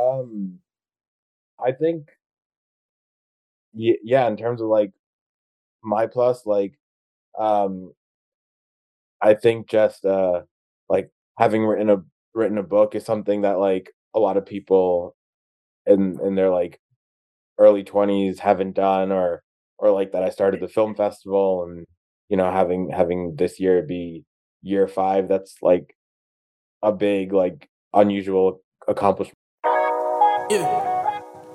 Um, I think, yeah, in terms of like my plus, like, um, I think just uh, like having written a written a book is something that like a lot of people in in their like early twenties haven't done, or or like that I started the film festival, and you know having having this year be year five, that's like a big like unusual accomplishment. Yeah.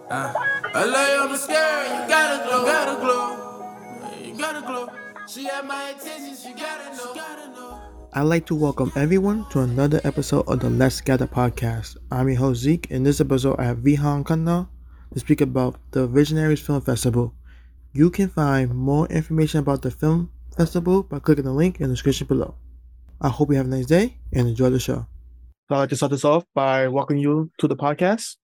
Uh, I lay on the scale, you gotta glow, gotta glow. You gotta glow. She had my attention, she gotta know, gotta know. I'd like to welcome everyone to another episode of the Let's Gather podcast. I'm your host Zeke. In this episode, I have Vihan Khanna to speak about the Visionaries Film Festival. You can find more information about the film festival by clicking the link in the description below. I hope you have a nice day and enjoy the show. So I'd like to start this off by welcoming you to the podcast.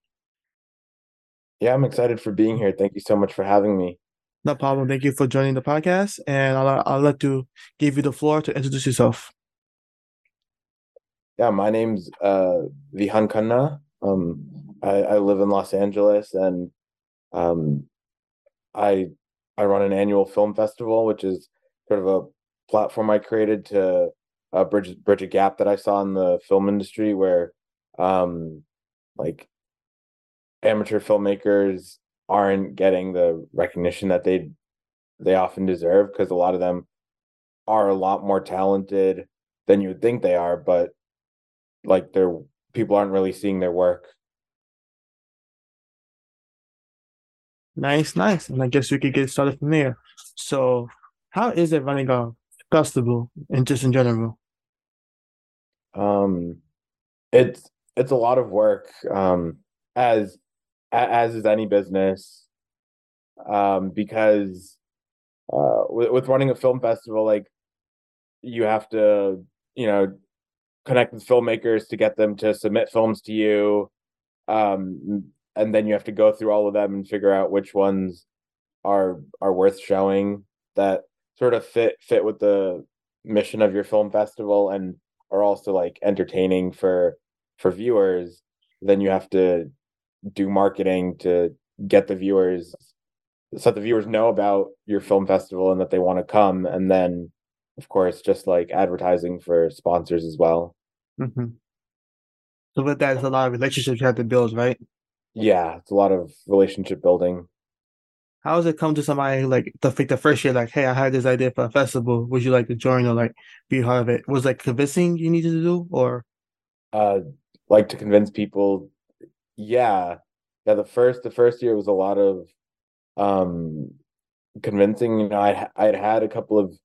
Yeah, I'm excited for being here. Thank you so much for having me. No problem. Thank you for joining the podcast, and I'll, I'll let you give you the floor to introduce yourself. Yeah, my name's uh, Vihan Khanna. Um, I, I live in Los Angeles, and um, I I run an annual film festival, which is sort of a platform I created to uh, bridge bridge a gap that I saw in the film industry, where um, like amateur filmmakers aren't getting the recognition that they they often deserve because a lot of them are a lot more talented than you would think they are, but like their people aren't really seeing their work. Nice, nice. And I guess we could get started from there. So, how is it running a festival and just in general? Um, it's it's a lot of work. Um, as as is any business. Um, because uh, with, with running a film festival, like you have to, you know, connect with filmmakers to get them to submit films to you. Um, and then you have to go through all of them and figure out which ones are are worth showing that sort of fit fit with the mission of your film festival and are also like entertaining for for viewers then you have to do marketing to get the viewers so that the viewers know about your film festival and that they want to come and then of course just like advertising for sponsors as well Mm-hmm. So with that, it's a lot of relationships you have to build, right? yeah it's a lot of relationship building How does it come to somebody like the the first year, like, hey, I had this idea for a festival. Would you like to join or like be part of it? Was like convincing you needed to do, or uh like to convince people yeah. Yeah the first the first year was a lot of um convincing you know i i'd had a couple of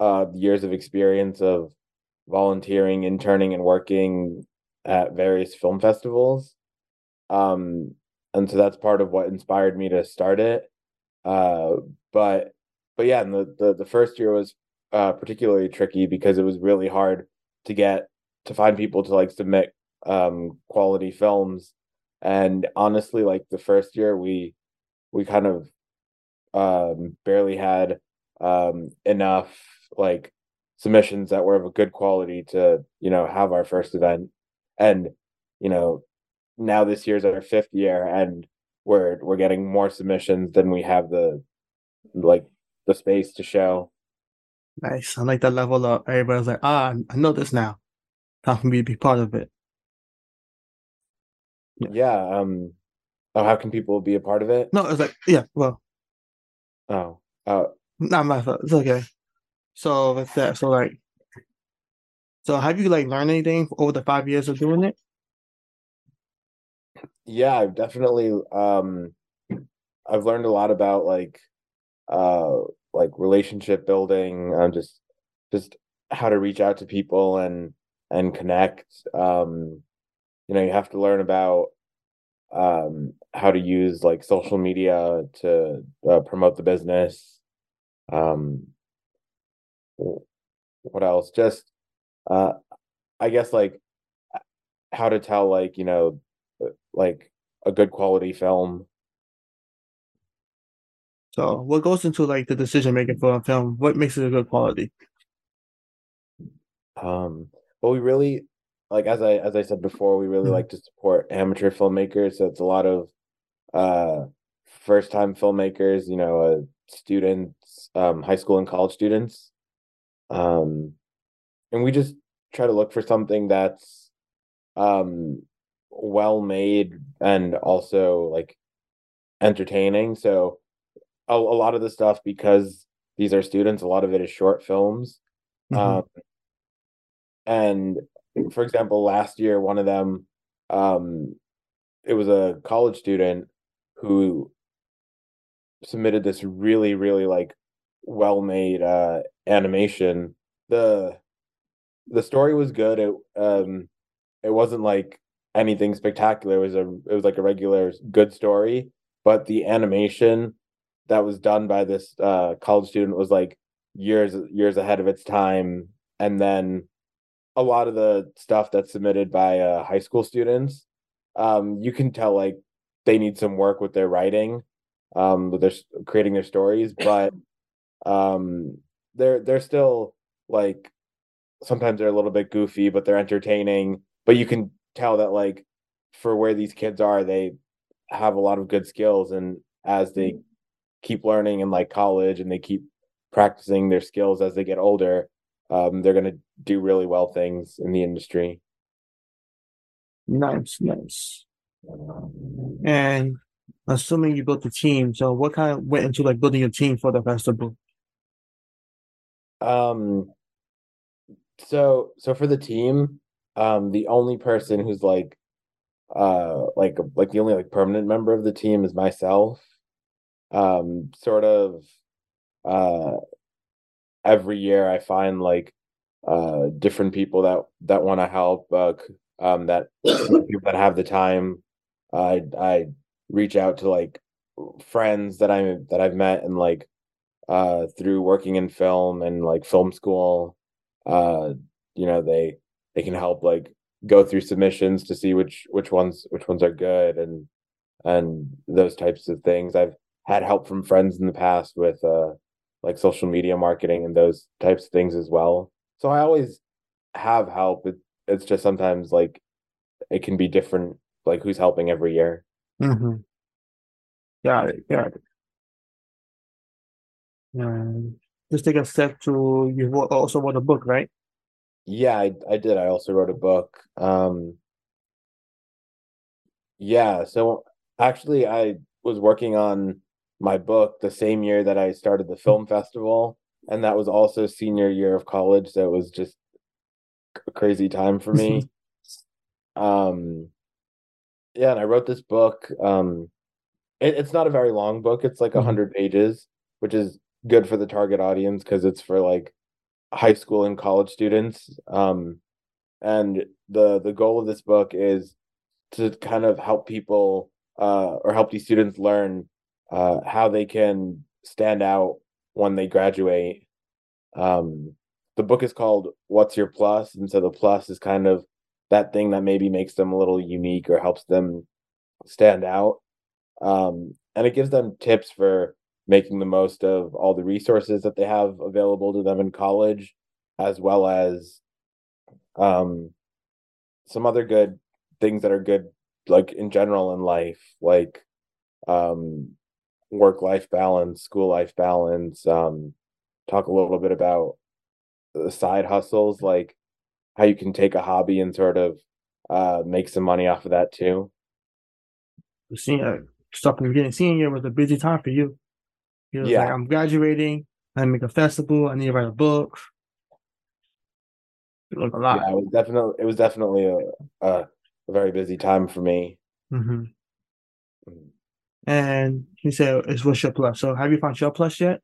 uh years of experience of volunteering interning and working at various film festivals. Um and so that's part of what inspired me to start it. Uh but but yeah and the the, the first year was uh particularly tricky because it was really hard to get to find people to like submit um quality films and honestly like the first year we we kind of um barely had um enough like submissions that were of a good quality to you know have our first event and you know now this year's our fifth year and we're we're getting more submissions than we have the like the space to show nice. I like that level up. Everybody's like, ah, I know this now. Time for me to be part of it. Yeah. yeah um oh how can people be a part of it No, it's like, yeah, well, oh uh not my fault. It's okay. So with that, so like, so have you like learned anything over the five years of doing it? yeah i've definitely um i've learned a lot about like uh like relationship building um just just how to reach out to people and and connect um you know you have to learn about um how to use like social media to uh, promote the business um what else just uh i guess like how to tell like you know uh, like a good quality film So what goes into like the decision making for a film? What makes it a good quality? um well we really like as I as I said before, we really Mhm. like to support amateur filmmakers. So it's a lot of uh first time filmmakers, you know, uh, students, um, high school and college students. Um, and we just try to look for something that's um well made and also like entertaining. So a, a lot of the stuff because these are students, a lot of it is short films. Mhm. Um, and for example, last year, one of them, um, it was a college student who submitted this really, really like well-made uh animation. The the story was good. It um it wasn't like anything spectacular. It was a it was like a regular good story, but the animation that was done by this uh college student was like years years ahead of its time. And then a lot of the stuff that's submitted by uh, high school students, um, you can tell like they need some work with their writing, um, with their creating their stories, but um, they're they're still like sometimes they're a little bit goofy, but they're entertaining. But you can tell that like for where these kids are, they have a lot of good skills, and as they keep learning in like college and they keep practicing their skills as they get older, um, they're gonna do really well things in the industry. Nice, nice. And assuming you built a team, so what kind of went into like building a team for the festival? Um, so so for the team, um, the only person who's like uh like like the only like permanent member of the team is myself. Um, sort of uh every year I find like uh different people that that want to help uh um that people that have the time. I I reach out to like friends that I that I've met and like uh through working in film and like film school uh you know they they can help like go through submissions to see which which ones which ones are good and and those types of things i've had help from friends in the past with uh like social media marketing and those types of things as well so i always have help it, it's just sometimes like it can be different like who's helping every year Mm-hmm. Got it, got it. And just take a step to you also wrote a book, right? Yeah, I I did. I also wrote a book. Um yeah, so actually I was working on my book the same year that I started the film festival, and that was also senior year of college, so it was just a crazy time for me. Um yeah, and I wrote this book. Um it, it's not a very long book. It's like a Mhm. hundred pages, which is good for the target audience because it's for like high school and college students. Um and the the goal of this book is to kind of help people uh, or help these students learn uh, how they can stand out when they graduate. Um, the book is called "What's Your Plus," and so the plus is kind of that thing that maybe makes them a little unique or helps them stand out. Um, and it gives them tips for making the most of all the resources that they have available to them in college, as well as um, some other good things that are good like in general in life like um work life balance school life balance um talk a little bit about the side hustles like how you can take a hobby and sort of uh make some money off of that too Senior stuff in the beginning. Senior year was a busy time for you. You was like, Yeah. I'm graduating, I make a festival, I need to write a book. It look a lot. yeah it was definitely it was definitely a, a, a very busy time for me hmm And he said, "It's what's your plus?" So, have you found your plus yet?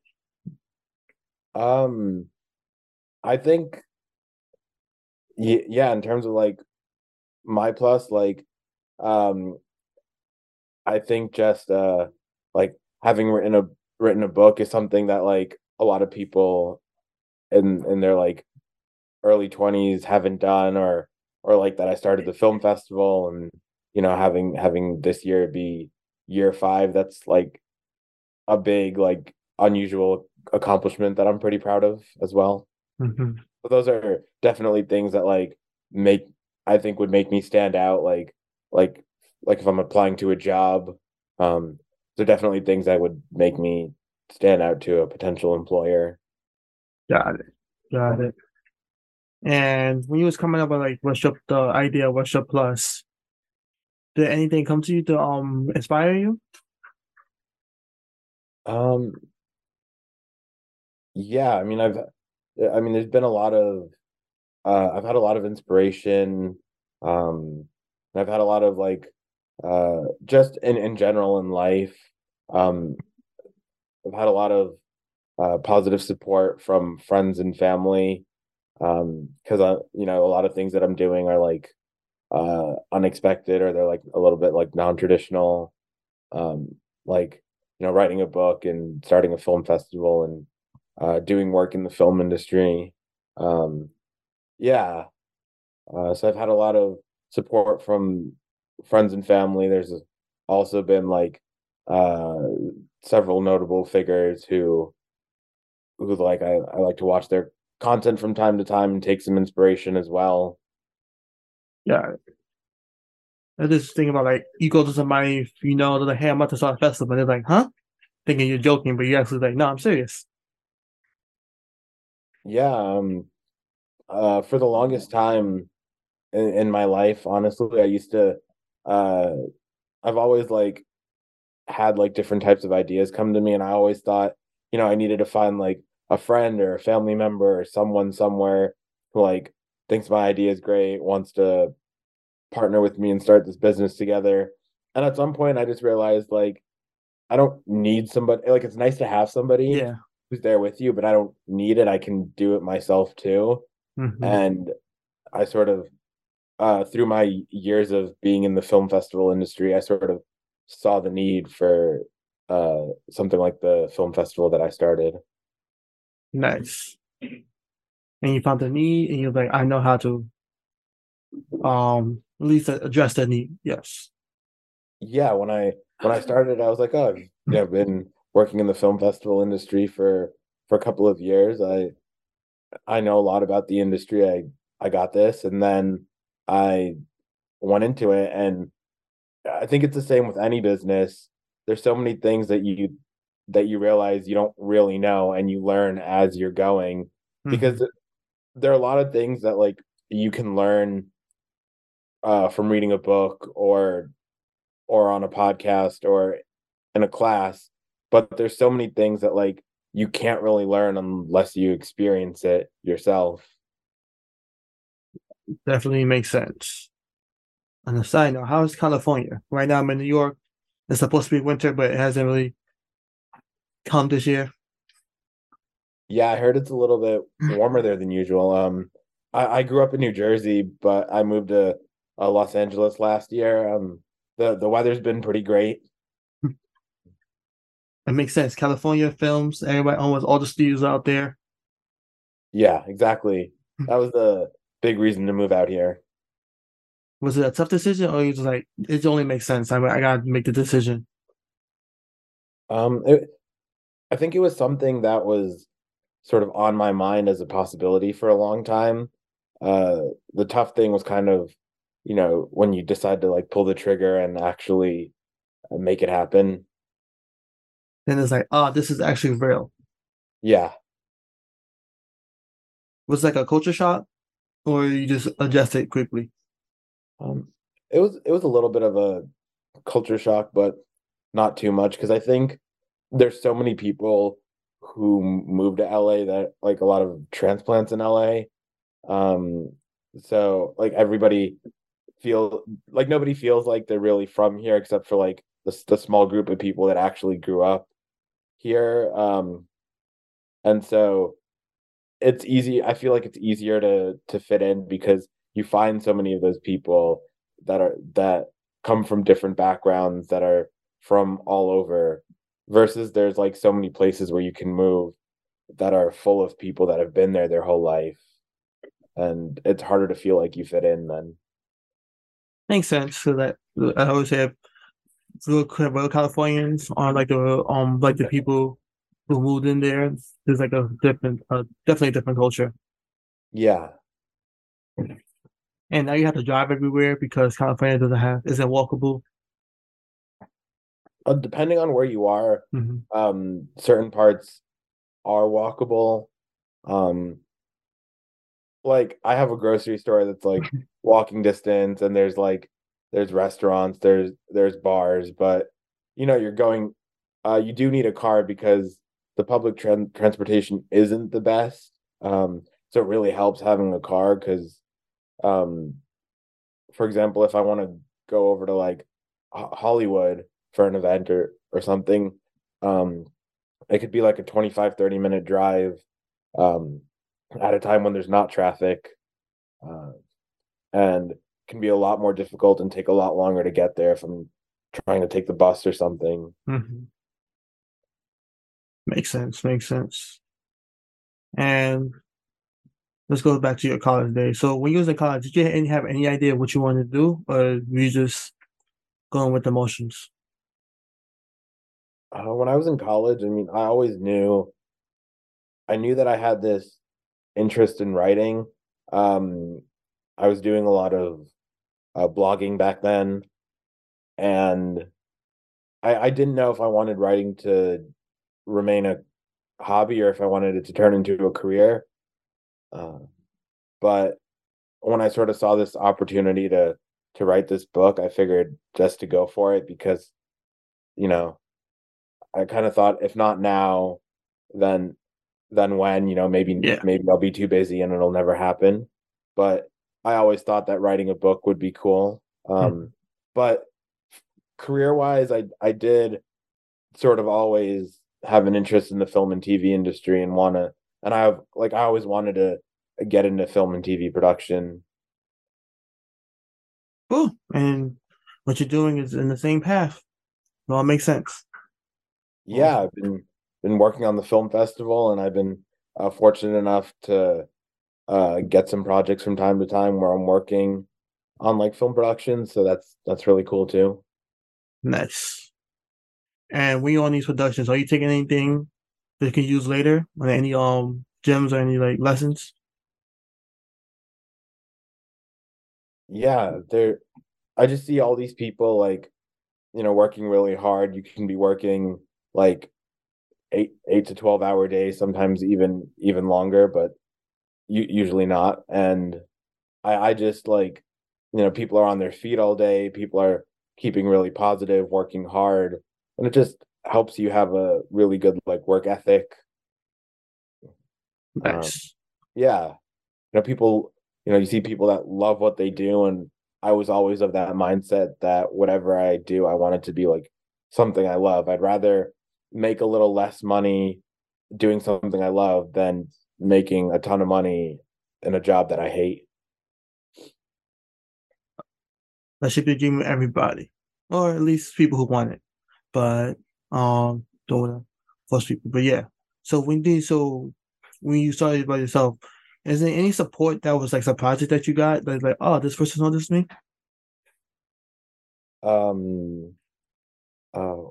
um i think yeah in terms of like my plus like um I think just uh like having written a written a book is something that like a lot of people in in their like early 20s haven't done or or like that I started the film festival and you know having having this year be year 5 that's like a big like unusual accomplishment that I'm pretty proud of as well. hmm But those are definitely things that like make I think would make me stand out like like like if I'm applying to a job. Um they're definitely things that would make me stand out to a potential employer. Got it. Got it. And when you was coming up with like what's your the idea of what's your plus, did anything come to you to um inspire you? Um yeah, I mean I've I mean there's been a lot of uh I've had a lot of inspiration. Um and I've had a lot of like uh just in in general in life. Um I've had a lot of uh positive support from friends and family. Um because I you know a lot of things that I'm doing are like uh unexpected or they're like a little bit like non-traditional. Um like you know writing a book and starting a film festival and uh doing work in the film industry. Um yeah. Uh so I've had a lot of support from friends and family. There's also been like uh several notable figures who who like I, I like to watch their content from time to time and take some inspiration as well. Yeah. I just think about like you go to somebody you know they're like, hey, I'm about to start a festival, and they're like, huh? Thinking you're joking, but you're actually like, no, I'm serious. Yeah, um uh for the longest time in, in my life, honestly, I used to uh I've always like had like different types of ideas come to me and I always thought, you know, I needed to find like a friend or a family member or someone somewhere who like thinks my idea is great, wants to partner with me and start this business together. And at some point I just realized like I don't need somebody like it's nice to have somebody Yeah. who's there with you, but I don't need it. I can do it myself too. Mhm. And I sort of uh through my years of being in the film festival industry, I sort of saw the need for uh something like the film festival that I started. Nice. And you found the need, and you're like, I know how to, um, at least address that need. Yes. Yeah, when I when I started, I was like, oh, yeah, I've been working in the film festival industry for for a couple of years. I I know a lot about the industry. I I got this, and then I went into it, and I think it's the same with any business. There's so many things that you that you realize you don't really know, and you learn as you're going because Mhm. There are a lot of things that like you can learn uh from reading a book or or on a podcast or in a class, but there's so many things that like you can't really learn unless you experience it yourself. definitely makes sense. On the side note, how is California? Right now, I'm in New York. It's supposed to be winter, but it hasn't really come this year. Yeah, I heard it's a little bit warmer there than usual. Um, I, I grew up in New Jersey, but I moved to uh, Los Angeles last year. Um, the the weather's been pretty great. It makes sense. California films, everybody, almost all the studios out there. Yeah, exactly. That was the big reason to move out here. Was it a tough decision, or you just like it only makes sense? I I gotta make the decision. Um, it, I think it was something that was sort of on my mind as a possibility for a long time. Uh, the tough thing was kind of, you know, when you decide to like pull the trigger and actually uh, make it happen. Then it's like, oh, this is actually real. Yeah. Was it like a culture shock, or you just adjusted quickly? Um, it was it was a little bit of a culture shock, but not too much because I think there's so many people who moved to LA that like a lot of transplants in LA. Um, so like everybody feel like nobody feels like they're really from here except for like the the small group of people that actually grew up here. Um, and so it's easy. I feel like it's easier to to fit in because you find so many of those people that are that come from different backgrounds that are from all over versus there's like so many places where you can move that are full of people that have been there their whole life and it's harder to feel like you fit in then Makes sense. So that I always real, real Californians are like the um like the people who moved in there. There's like a different, uh, definitely a different culture. yeah and now you have to drive everywhere because California doesn't have isn't walkable. Uh, depending on where you are, hmm um, certain parts are walkable. Um, like I have a grocery store that's like walking distance, and there's like there's restaurants, there's there's bars, but you know you're going. Uh, you do need a car because the public tran transportation isn't the best. Um, so it really helps having a car because, um, for example, if I want to go over to like Ho- Hollywood for an event or or something, um, it could be like a 25 30 minute drive um at a time when there's not traffic uh, and can be a lot more difficult and take a lot longer to get there if I'm trying to take the bus or something. hmm Makes sense. Makes sense. And let's go back to your college days. So when you was in college, did you have any idea what you wanted to do, or were you just going with the motions? Uh, when I was in college, I mean, I always knew I knew that I had this interest in writing. Um, I was doing a lot of uh, blogging back then, and I, I didn't know if I wanted writing to remain a hobby or if I wanted it to turn into a career. Uh, but when I sort of saw this opportunity to to write this book, I figured just to go for it because, you know, I kind of thought if not now, then then when, you know, maybe Yeah. maybe I'll be too busy and it'll never happen. But I always thought that writing a book would be cool. Um, but career wise, I I did sort of always have an interest in the film and TV industry and want to and I have like I always wanted to get into film and TV production. Cool. And what you're doing is in the same path. It all makes sense. Yeah, I've been been working on the film festival and I've been uh, fortunate enough to uh, get some projects from time to time where I'm working on like film production, so that's that's really cool too. Nice. And when you're on these productions, are you taking anything that you can use later? Or any um gems or any like lessons? Yeah, there I just see all these people like you know working really hard. You can be working like eight eight to 12 hour days, sometimes even even longer, but u- usually not. And I I just like you know people are on their feet all day, people are keeping really positive, working hard, and it just helps you have a really good like work ethic. Um, Nice. yeah, you know people you know you see people that love what they do and i was always of that mindset that whatever i do i want it to be like something i love i'd rather make a little less money doing something i love than making a ton of money in a job that i hate That should be a dream of everybody, or at least people who want it. But um, don't want to force people. But yeah. So when did so when you started by yourself, is there any support that was like surprising that you got? Like, like oh, this person noticed me. um uh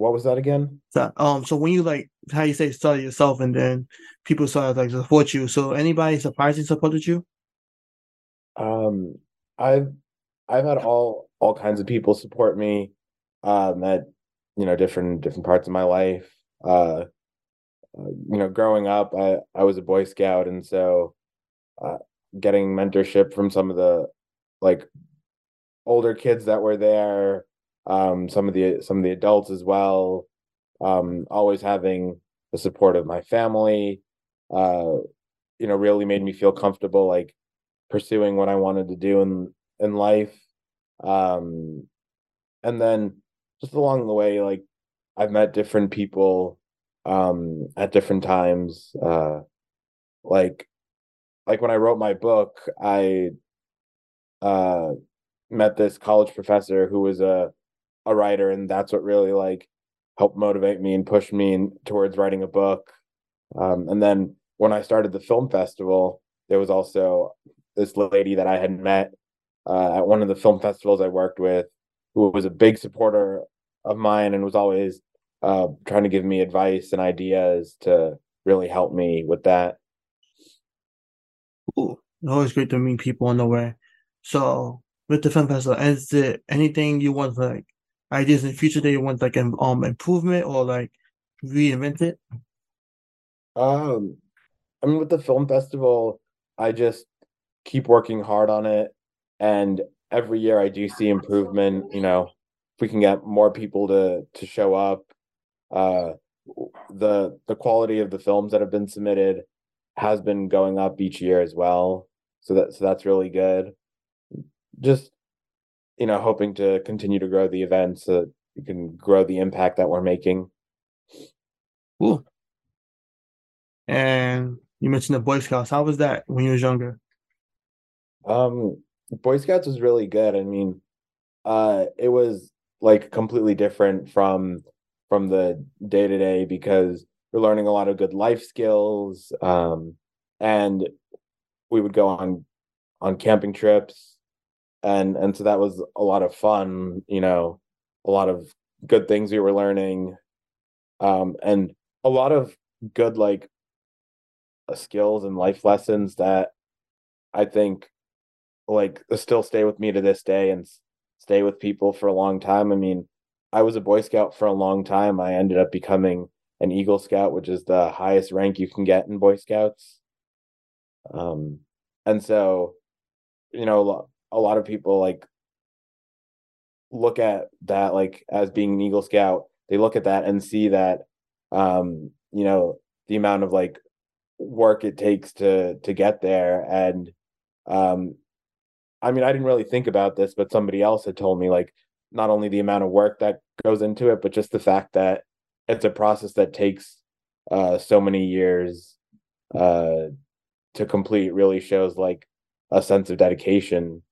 what was that again So um, so when you like how you say started yourself, and then people started like support you. So anybody surprising supported you? um i've i've had all all kinds of people support me um at you know different different parts of my life uh uh, you know, growing up, I I was a Boy Scout, and so uh, getting mentorship from some of the like older kids that were there, um, some of the some of the adults as well, um, always having the support of my family, uh, you know, really made me feel comfortable like pursuing what I wanted to do in in life. Um, and then just along the way, like I've met different people um at different times uh like like when i wrote my book i uh met this college professor who was a a writer and that's what really like helped motivate me and push me in, towards writing a book um and then when i started the film festival there was also this lady that i had met uh, at one of the film festivals i worked with who was a big supporter of mine and was always uh, trying to give me advice and ideas to really help me with that. Ooh, always great to meet people on the way. So with the film festival, is there anything you want like ideas in the future that you want like an um improvement or like reinvent it? Um, I mean, with the film festival, I just keep working hard on it, and every year I do see improvement. You know, if we can get more people to to show up, uh, the the quality of the films that have been submitted has been going up each year as well. So that so that's really good. Just you know, hoping to continue to grow the event so that we can grow the impact that we're making. Cool. And you mentioned the Boy Scouts. How was that when you was younger? Um, Boy Scouts was really good. I mean, uh, it was like completely different from from the day to day because we're learning a lot of good life skills. Um, and we would go on on camping trips, and and so that was a lot of fun. You know, a lot of good things we were learning, um, and a lot of good like uh, skills and life lessons that I think like still stay with me to this day and stay with people for a long time. I mean, I was a Boy Scout for a long time. I ended up becoming an Eagle Scout, which is the highest rank you can get in Boy Scouts. Um, and so, you know, a lot of people like look at that like as being an Eagle Scout. They look at that and see that, um, you know, the amount of like work it takes to to get there and um i mean i didn't really think about this but somebody else had told me like not only the amount of work that goes into it but just the fact that it's a process that takes uh so many years uh to complete really shows like a sense of dedication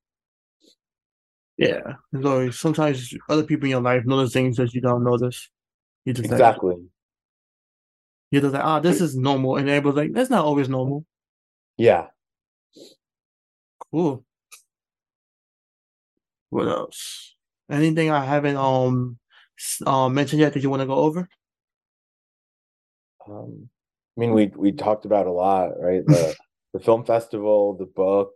yeah so sometimes other people in your life notice things that you don't notice you just exactly like, you're just like, ah, this is normal. And everybody's like, that's not always normal. Yeah. Cool. What else? Anything I haven't um um mentioned yet that you want to go over? Um, I mean, we we talked about a lot, right? The the film festival, the book,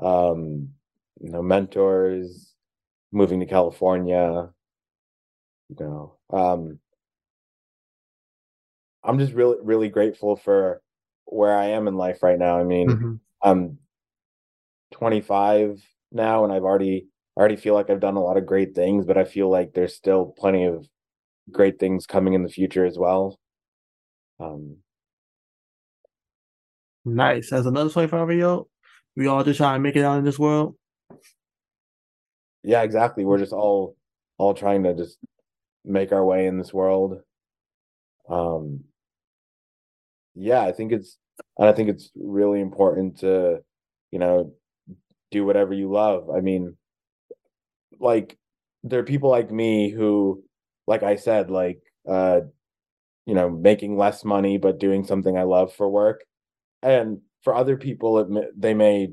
um, you know, mentors, moving to California, you know, um, I'm just really really grateful for where I am in life right now. I mean, mm-hmm. I'm 25 now and I've already I already feel like I've done a lot of great things, but I feel like there's still plenty of great things coming in the future as well. Um nice. As another 25 year old, we all just trying to make it out in this world. Yeah, exactly. We're just all all trying to just make our way in this world. Um yeah, I think it's and I think it's really important to, you know, do whatever you love. I mean, like there are people like me who, like I said, like uh, you know, making less money but doing something I love for work. And for other people, it they may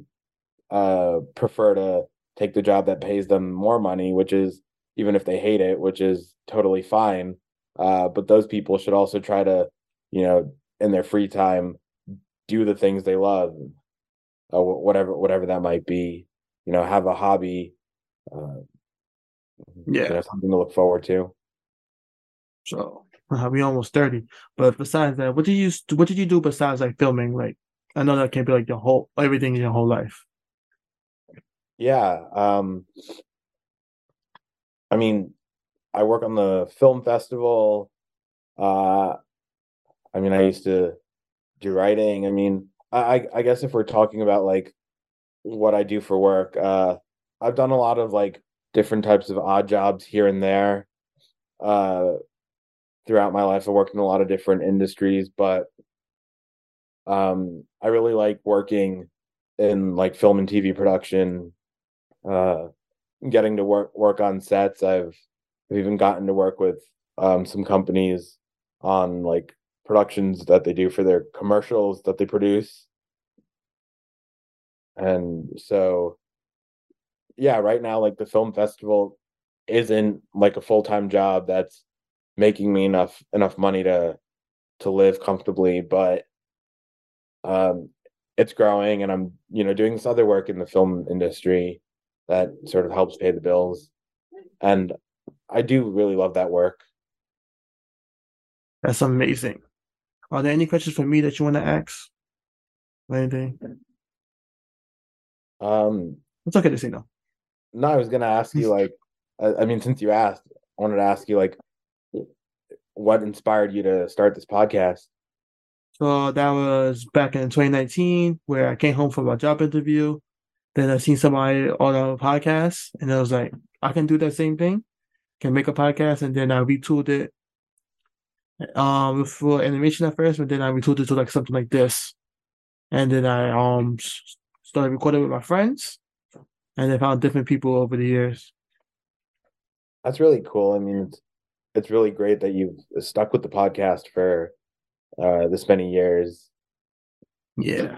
uh prefer to take the job that pays them more money, which is even if they hate it, which is totally fine. Uh, but those people should also try to, you know, in their free time do the things they love uh, whatever whatever that might be you know have a hobby uh, yeah you know, something to look forward to. So uh, we almost 30 but besides that what did you what did you do besides like filming? Like i know that can be like your whole everything in your whole life yeah um i mean i work on the film festival uh I mean, I used to do writing. I mean, I I guess if we're talking about like what I do for work, uh, I've done a lot of like different types of odd jobs here and there. Uh, throughout my life, I worked in a lot of different industries, but um, I really like working in like film and TV production. Uh, getting to work work on sets. I've, I've even gotten to work with um, some companies on like productions that they do for their commercials that they produce. And so yeah, right now like the film festival isn't like a full-time job that's making me enough enough money to to live comfortably, but um it's growing and I'm, you know, doing this other work in the film industry that sort of helps pay the bills. And I do really love that work. That's amazing. Are there any questions for me that you want to ask? Anything? Um, It's okay to say no. no, I was gonna ask you like, I, I mean, since you asked, I wanted to ask you like, what inspired you to start this podcast? So that was back in 2019 where I came home from a job interview. Then I seen somebody on a podcast and I was like, I can do that same thing. Can make a podcast and then I retooled it um for animation at first, but then I retooled it to like something like this. And then I um started recording with my friends and then found different people over the years. That's really cool. I mean, it's it's really great that you've stuck with the podcast for uh this many years. Yeah.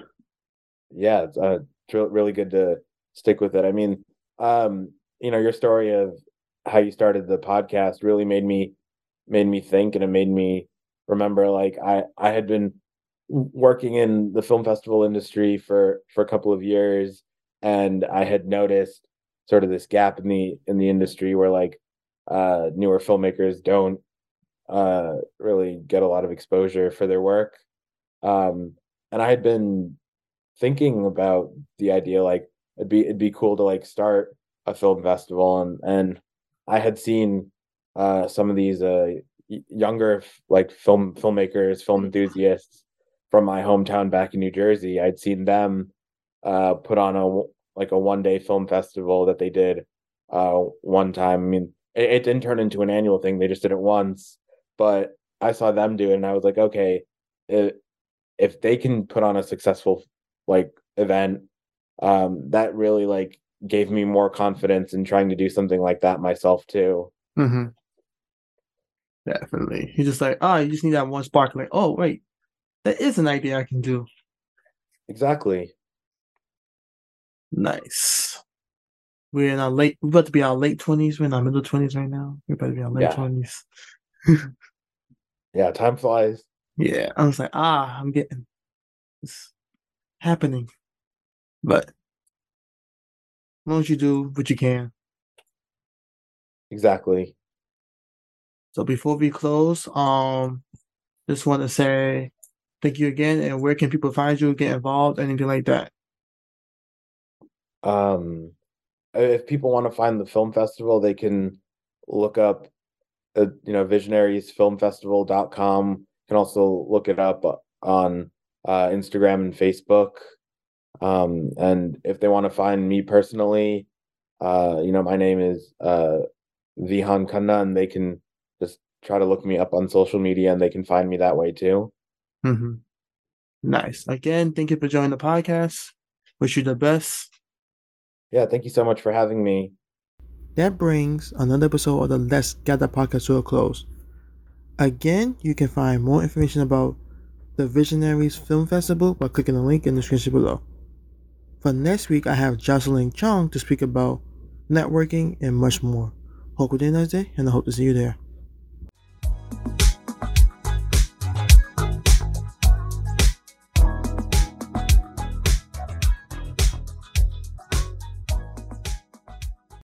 Yeah, it's uh it's re- really good to stick with it. I mean, um, you know, your story of how you started the podcast really made me made me think and it made me remember like I I had been working in the film festival industry for for a couple of years and I had noticed sort of this gap in the in the industry where like uh newer filmmakers don't uh really get a lot of exposure for their work. Um and I had been thinking about the idea like it'd be it'd be cool to like start a film festival. And and I had seen uh some of these uh younger like film filmmakers film enthusiasts from my hometown back in New Jersey. I'd seen them uh put on a like a one day film festival that they did uh one time. I mean it, it didn't turn into an annual thing. They just did it once. But I saw them do it and I was like okay it, if they can put on a successful like event um that really like gave me more confidence in trying to do something like that myself too Mm-hmm. Definitely. He's just like, oh, you just need that one spark. Like, oh, wait, that is an idea I can do. exactly Nice. We're in our late. We're about to be our late twenties. We're in our middle twenties right now. We're about to be our late Yeah. twenties. yeah time flies Yeah, I was like, ah, I'm getting it's happening. But as long as you do what you can. exactly So before we close, um, just want to say thank you again. And where can people find you, get involved, anything like that? um if people want to find the film festival they can look up uh, you know visionariesfilmfestival.com You can also look it up on uh Instagram and Facebook um and if they want to find me personally uh you know my name is uh Vihan Khanna and they can just try to look me up on social media and they can find me that way too Mm-hmm. Nice. Again, thank you for joining the podcast. Wish you the best. yeah thank you so much for having me That brings another episode of the Let's Gather podcast to a close. Again, you can find more information about the Visionaries Film Festival by clicking the link in the description below. For next week, I have Jocelyn Chong to speak about networking and much more. Hope you day, and I hope to see you there.